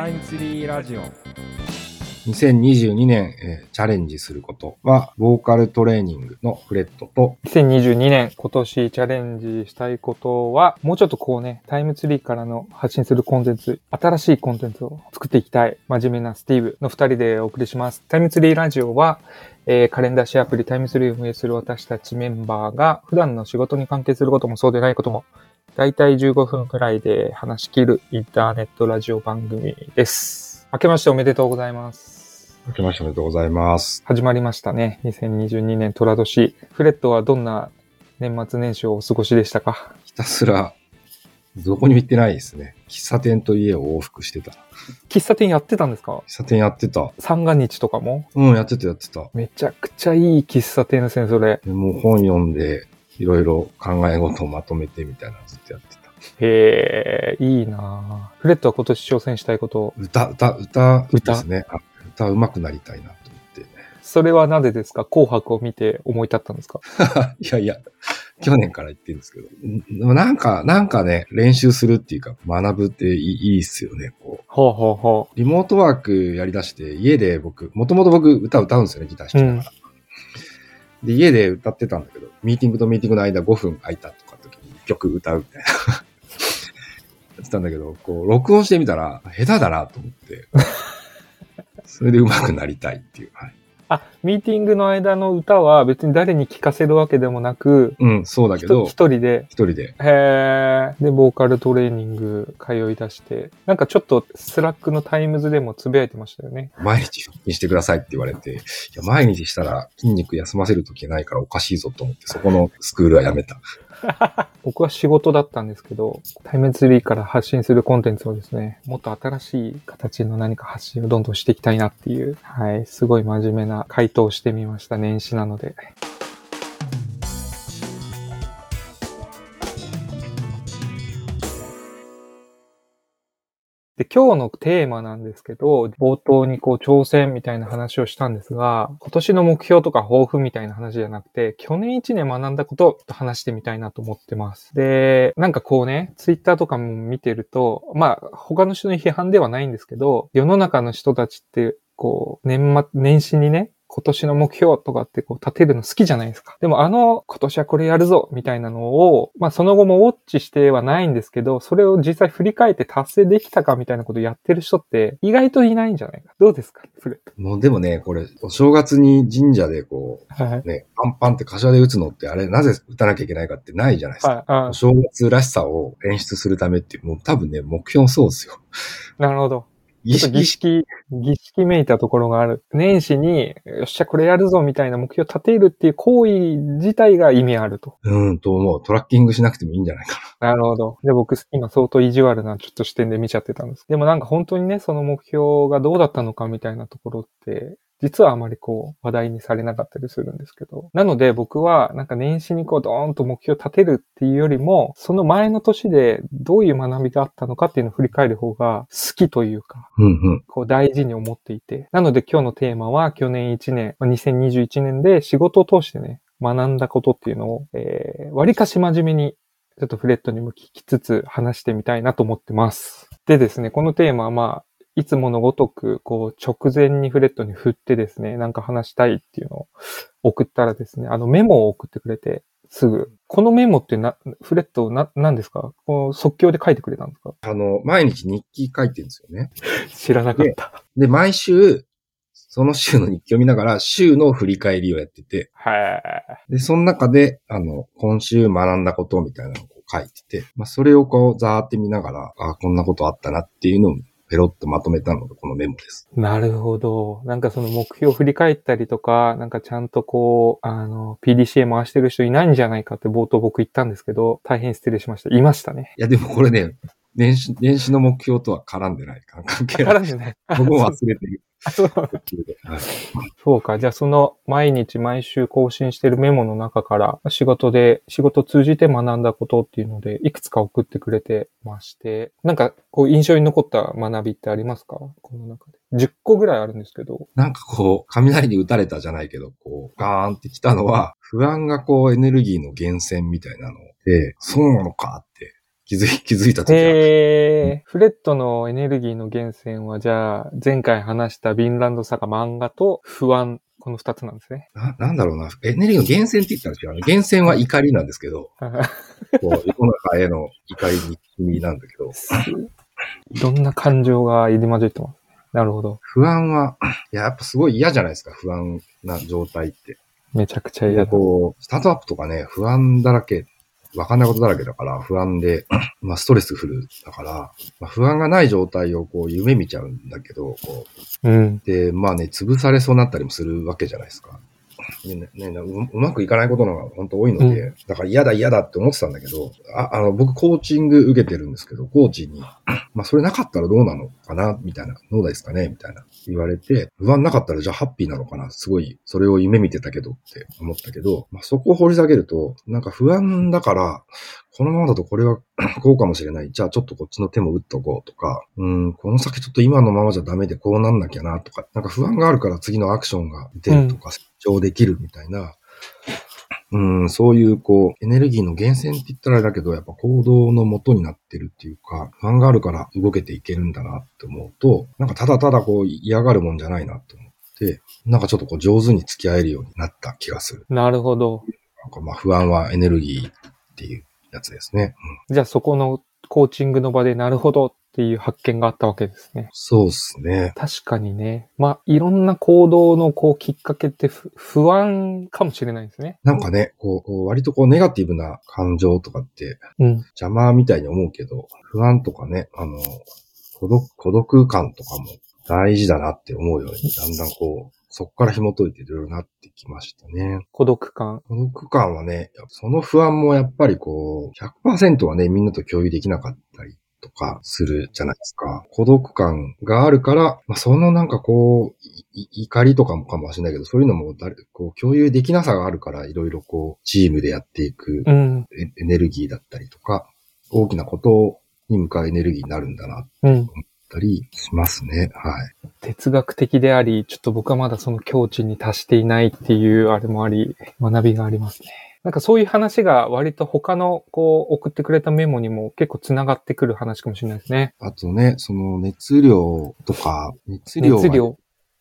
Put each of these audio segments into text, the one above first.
タイムツリーラジオ2022年、えーチャレンジすることは、ボーカルトレーニングのフレットと、2022年今年チャレンジしたいことは、もうちょっとこうね、タイムツリーからの発信するコンテンツ、新しいコンテンツを作っていきたい、真面目なスティーブの二人でお送りします。タイムツリーラジオは、えーカレンダーシェアアプリタイムツリーを運営する私たちメンバーが、普段の仕事に関係することもそうでないことも、だいたい15分くらいで話し切るインターネットラジオ番組です。明けましておめでとうございます。明けましておめでとうございます。始まりましたね。2022年寅年。フレットはどんな年末年始をお過ごしでしたか？ひたすら、どこにも行ってないですね。喫茶店と家を往復してた。喫茶店やってたんですか？喫茶店やってた。三が日とかも？うん、やってたやってた。めちゃくちゃいい喫茶店ですね、それ。でもう本読んで、いろいろ考え事をまとめてみたいなのずっとやってた。へえ、いいなぁフレットは今年挑戦したいこと、歌、歌、歌歌ですね。あ歌上手くなりたいなと思って。それはなぜですか？紅白を見て思い立ったんですか？いやいや、去年から言ってるんですけど。なんか、なんかね、練習するっていうか、学ぶっていいっすよね、こう。ほうほうほリモートワークやりだして、家で僕、もともと僕歌歌うんですよね、ギター弾きながら。で、家で歌ってたんだけど、ミーティングとミーティングの間5分空いたとか時に1曲歌うみたいな。やってたんだけど、こう、録音してみたら、下手だなと思って。それで上手くなりたいっていう。はい、あ、ミーティングの間の歌は別に誰に聞かせるわけでもなく、うん、そうだけひどと、一人で一人で。へーで、ボーカルトレーニング通い出して、なんかちょっとスラックのタイムズでもつぶやいてましたよね。毎日腹筋してくださいって言われて、いや、毎日したら筋肉休ませるときないからおかしいぞと思って、そこのスクールはやめた。僕は仕事だったんですけど、タイムツリーから発信するコンテンツをですね、もっと新しい形の何か発信をどんどんしていきたいなっていう、はい、すごい真面目な回答してみました、年始なので。で、今日のテーマなんですけど、冒頭にこう挑戦みたいな話をしたんですが、今年の目標とか抱負みたいな話じゃなくて、去年1年学んだことを話してみたいなと思ってます。で、なんかこうね、ツイッターとかも見てると、まあ、他の人の批判ではないんですけど、世の中の人たちって、こう、年末、年始にね、今年の目標とかってこう立てるの好きじゃないですか。でもあの今年はこれやるぞみたいなのを、まあその後もウォッチしてはないんですけど、それを実際振り返って達成できたかみたいなことやってる人って意外といないんじゃないか。どうですかフレッもうでもね、これ、お正月に神社でこト。はい。う、ね、パンパンって柏で打つのって、あれ、なぜ打たなきゃいけないかってないじゃないですか。はい。あお正月らしさを演出するためっていう、もう多分ね、目標そうですよ。なるほど。儀ちょっと儀式、式、儀式めいたところがある。年始に、よっしゃ、これやるぞみたいな目標を立てるっていう行為自体が意味あると。うん、と思う。トラッキングしなくてもいいんじゃないかなるほど。で、僕、今相当意地悪なちょっと視点で見ちゃってたんです。でもなんか本当にね、その目標がどうだったのかみたいなところって、実はあまりこう、話題にされなかったりするんですけど。なので僕は、なんか年始にこう、ドーンと目標を立てるっていうよりも、その前の年でどういう学びがあったのかっていうのを振り返る方が好きというか、な。うんうん。こう大事に思っていて。なので今日のテーマは去年1年、まあ2021年で仕事を通してね、学んだことっていうのを、えー、割かし真面目に、ちょっとフレットにも聞きつつ話してみたいなと思ってます。でですね、このテーマはまあ、いつものごとく、こう、直前にフレットに振ってですね、なんか話したいっていうのを送ったらですね、あのメモを送ってくれて、すぐ。このメモってな、フレットな、何ですか？この即興で書いてくれたんですか？あの、毎日日記書いてるんですよね。知らなかった。で、毎週、その週の日記を見ながら、週の振り返りをやってて、はい。で、その中で、あの、今週学んだことみたいなのをこう書いてて、まあ、それをこう、ざーって見ながら、あこんなことあったなっていうのを、ペロッとまとめたのがこのメモです。なるほど。なんかその目標を振り返ったりとか、なんかちゃんとこう、あの、PDCA 回してる人いないんじゃないかって冒頭僕言ったんですけど、大変失礼しました。いましたね。いや、でもこれね、年始、年始の目標とは絡んでない。関係ない。絡んでない。僕も忘れてる。あそうか。じゃあその毎日毎週更新してるメモの中から仕事で、仕事を通じて学んだことっていうので、いくつか送ってくれてまして、なんかこう印象に残った学びってありますか？この中で。10個ぐらいあるんですけど。なんかこう、雷に打たれたじゃないけど、こう、ガーンってきたのは、不安がこう、エネルギーの源泉みたいなので、そうなのか気づい、気づいた時は。へー。フレットのエネルギーの源泉は、じゃあ、前回話したヴィンランドサガ漫画と不安、この二つなんですね。な、なんだろうな。エネルギーの源泉って言ったら違う。源泉は怒りなんですけど、こう、世の中への怒りに君なんだけど、いろんな感情が入り混じってます。なるほど。不安は、いや、やっぱすごい嫌じゃないですか、不安な状態って。めちゃくちゃ嫌だ。こう、スタートアップとかね、不安だらけ、わかんないことだらけだから、不安で、まあストレスフルだから、まあ、不安がない状態をこう夢見ちゃうんだけど、こうんう、。で、まあね、潰されそうになったりもするわけじゃないですか。でねねううまくいかないことの方が本当多いので、だから嫌だ嫌だって思ってたんだけど、ああの、僕コーチング受けてるんですけど、コーチに、まあそれなかったらどうなのかなみたいな、どうですかねみたいな言われて、不安なかったらじゃあハッピーなのかなすごい、それを夢見てたけどって思ったけど、まあそこを掘り下げると、なんか不安だから、このままだとこれは こうかもしれない。じゃあちょっとこっちの手も打っとこうとか、うん、この先ちょっと今のままじゃダメでこうなんなきゃなとか、なんか不安があるから次のアクションが出るとか、成長できるみたいな、うん、そういうこう、エネルギーの源泉って言ったらあれだけど、やっぱ行動の元になってるっていうか、不安があるから動けていけるんだなって思うと、なんかただただこう嫌がるもんじゃないなって思って、なんかちょっとこう上手に付き合えるようになった気がする。なるほど。なんかまあ不安はエネルギーっていうやつですね。うんじゃあそこのコーチングの場でなるほどっていう発見があったわけですね。そうっすね。確かにね。まあ、いろんな行動のこうきっかけってふ不安かもしれないですね。なんかね、こう、こう割とこうネガティブな感情とかってうん。邪魔みたいに思うけど、不安とかね、あの、孤独、孤独感とかも大事だなって思うように、だんだんこう、そこから紐解いていろいろなってきましたね。孤独感。孤独感はね、その不安もやっぱりこう、100%はね、みんなと共有できなかったりとかするじゃないですか。孤独感があるから、まあ、そのなんかこう、怒りとかもかもしれないけど、そういうのも誰、こう、共有できなさがあるから、いろいろこう、チームでやっていくうん。エエネルギーだったりとか、大きなことに向かうエネルギーになるんだな、うん。ったりしますね。はい。哲学的であり、ちょっと僕はまだその境地に達していないっていうあれもあり、学びがありますね。なんかそういう話が割と他のこう送ってくれたメモにも結構繋がってくる話かもしれないですね。あとね、その熱量とか、熱量は。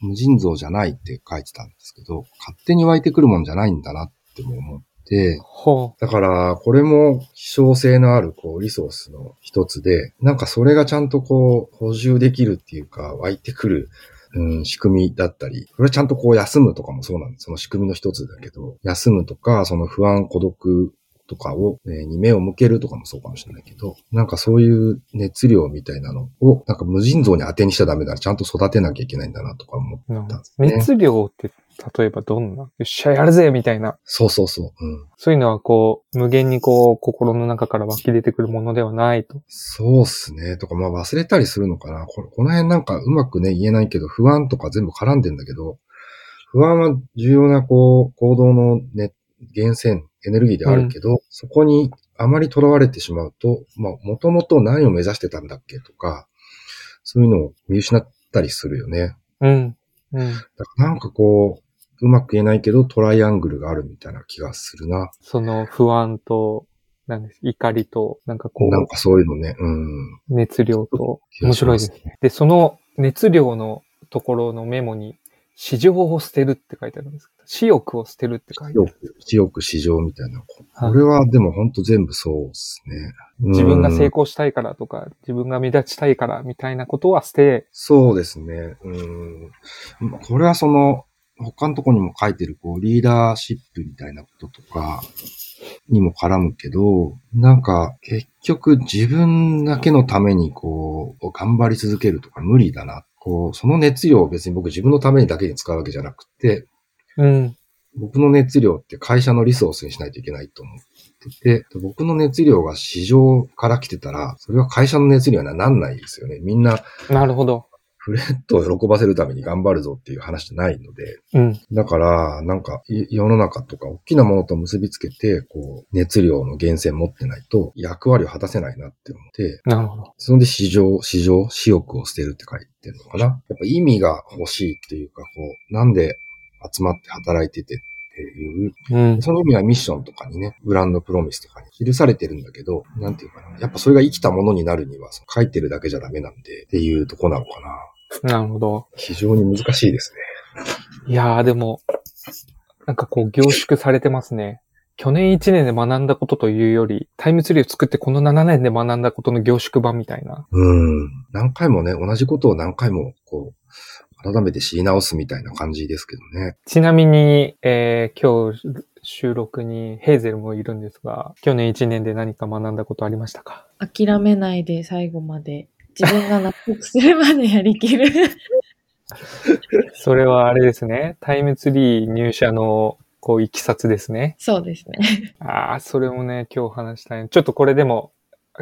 無尽蔵じゃないって書いてたんですけど、勝手に湧いてくるもんじゃないんだなっても思って、ほだから、これも希少性のある、こう、リソースの一つで、なんかそれがちゃんとこう、補充できるっていうか、湧いてくる、うん、仕組みだったり、それはちゃんとこう、休むとかもそうなんです。その仕組みの一つだけど、休むとか、その不安、孤独とかを、えーに目を向けるとかもそうかもしれないけど、なんかそういう熱量みたいなのを、なんか無尽蔵に当てにしちゃダメだ。ちゃんと育てなきゃいけないんだなとか思う。ったんですね。熱量って例えばどんな？よっしゃ、やるぜみたいな。そうそうそう。うん。そういうのはこう、無限にこう、心の中から湧き出てくるものではないと。そうっすね。とか、まあ忘れたりするのかな。これこの辺なんかうまくね、言えないけど、不安とか全部絡んでんだけど、不安は重要なこう、行動のね、源泉、エネルギーであるけど、そこにあまり囚われてしまうと、まあ、もともと何を目指してたんだっけとか、そういうのを見失ったりするよね。うん。うん。なんかこう、うまく言えないけど、トライアングルがあるみたいな気がするな。その不安と、なんです、怒りと、なんかこなんかそういうのね、うん。う、熱量と、面白いですすね。で、その熱量のところのメモに、市場を捨てるって書いてあるんですけど、私欲を捨てるって書いてある。強く、強く市場みたいな。こはいれはでも本当全部そうですね。自分が成うん功したいからとか、自分が目立ちたいからみたいなことは捨て、そうですね。うん。まあこれはその、他のとこにも書いてる、こう、リーダーシップみたいなこととか、にも絡むけど、なんか、結局自分だけのためにこう、頑張り続けるとか無理だな。こう、その熱量を別に僕自分のためにだけに使うわけじゃなくて、うん。僕の熱量って会社のリソースにしないといけないと思ってて、僕の熱量が市場から来てたら、それは会社の熱量にはなんないですよね。みんななるほど。フレットを喜ばせるために頑張るぞっていう話じゃないので、うん。だから、なんか、い世の中とか大きなものと結びつけて、こう、熱量の源泉持ってないと役割を果たせないなって思って、なるほど。そんで市場、市場、私欲を捨てるって書いてるのかな。やっぱ意味が欲しいっていうか、こう、なんで集まって働いててっっていう、うん。その意味はミッションとかにね、ブランドプロミスとかに記されてるんだけど、なんていうかな。やっぱそれが生きたものになるには、書いてるだけじゃダメなんで、っていうとこなのかな。なるほど。非常に難しいですね。いやーでも、なんかこう凝縮されてますね。去年1年で学んだことというより、タイムツリーを作ってこの7年で学んだことの凝縮版みたいな。うん。何回もね、同じことを何回も、こう、改めて知り直すみたいな感じですけどね。ちなみに、えー今日収録にヘーゼルもいるんですが、去年1年で何か学んだことありましたか？諦めないで最後まで自分が納得するまでやりきる。それはあれですね。タイムツリー入社の、こう、いきさつですね。そうですね。ああ、それもね、今日話したい。ちょっとこれでも、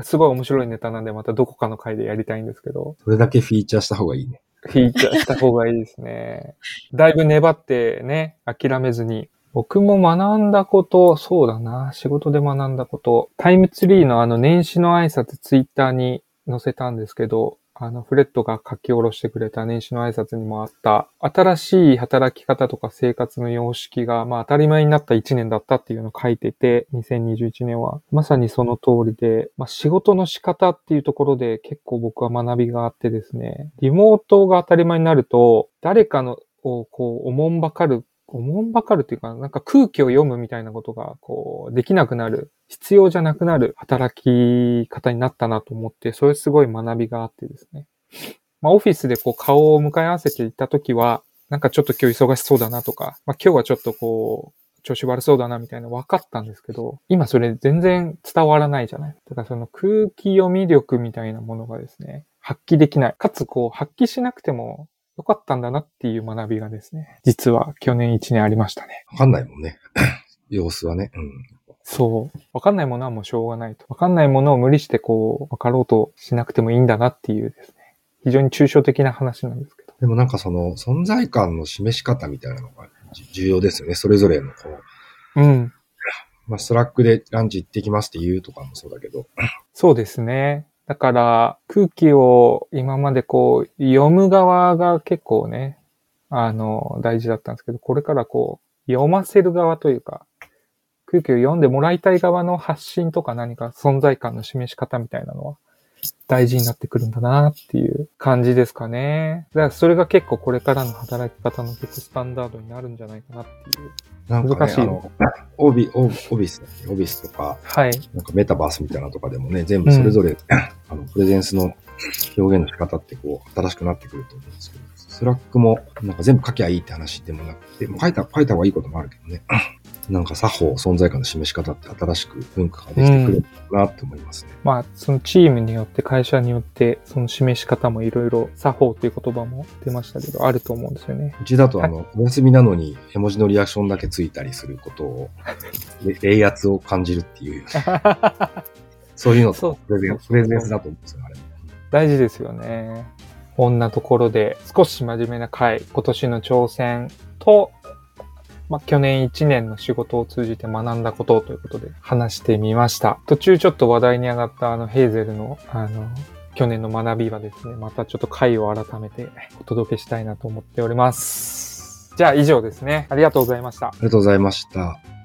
すごい面白いネタなんで、またどこかの回でやりたいんですけど、それだけフィーチャーした方がいいね。フィーチャーした方がいいですね。だいぶ粘ってね、諦めずに。僕も学んだこと、そうだな、仕事で学んだこと、タイムツリーのあの年始の挨拶ツイッターに載せたんですけど、あのフレットが書き下ろしてくれた年始の挨拶にもあった、新しい働き方とか生活の様式が、まあ当たり前になった1年だったっていうのを書いてて、2021年は。まさにその通りで、まあ仕事の仕方っていうところで結構僕は学びがあってですね、リモートが当たり前になると、誰かのこう、おもんばかるおもんばかるっていうか、なんか空気を読むみたいなことが、こう、できなくなる、必要じゃなくなる働き方になったなと思って、それすごい学びがあってですね。まあ、オフィスでこう、顔を向かい合わせていたときは、なんかちょっと今日忙しそうだなとか、まあ、今日はちょっとこう、調子悪そうだなみたいな分かったんですけど、今それ全然伝わらないじゃない。だからその空気読み力みたいなものがですね、発揮できない。かつこう、発揮しなくてもよかったんだなっていう学びがですね、実は去年1年ありましたね。わかんないもんね。様子はね。うん。そう。わかんないものはもうしょうがないと。わかんないものを無理してこう、わかろうとしなくてもいいんだなっていうですね。非常に抽象的な話なんですけど。でもなんかその存在感の示し方みたいなのがじ重要ですよね。それぞれのこう、うん。まあ、スラックでランチ行ってきますって言うとかもそうだけど、そうですね。だから、空気を今までこう、読む側が結構ね、あの、大事だったんですけど、これからこう、読ませる側というか、空気を読んでもらいたい側の発信とか何か存在感の示し方みたいなのは大事になってくるんだなっていう感じですかね。だからそれが結構これからの働き方の結構スタンダードになるんじゃないかなっていう。なんか、ね、難しいあの、オビ、オビ oVice oVice とか、はい。なんかメタバースみたいなのとかでもね、全部それぞれ、あの、プレゼンスの表現の仕方ってこう、新しくなってくると思うんですけど、スラックもなんか全部書きゃいいって話でもなくて、書いた、書いた方がいいこともあるけどね。なんか作法、存在感の示し方って新しく文化ができてくるなって思いますね。まあ、そのチームによって、会社によって、その示し方もいろいろ、作法っていう言葉も出ましたけど、あると思うんですよね。うちだとあの、お休みなのに絵文字のリアクションだけついたりすることを、れ冷圧を感じるっていう、そういうのとプレゼンプレゼンスだと思うんですよ、あれ。大事ですよね。こんなところで、少し真面目な回、今年の挑戦と、まあ、去年1年の仕事を通じて学んだことということで話してみました。途中ちょっと話題に上がったあのヘーゼルのあの、去年の学びはですね、またちょっと回を改めてお届けしたいなと思っております。じゃあ以上ですね。ありがとうございました。ありがとうございました。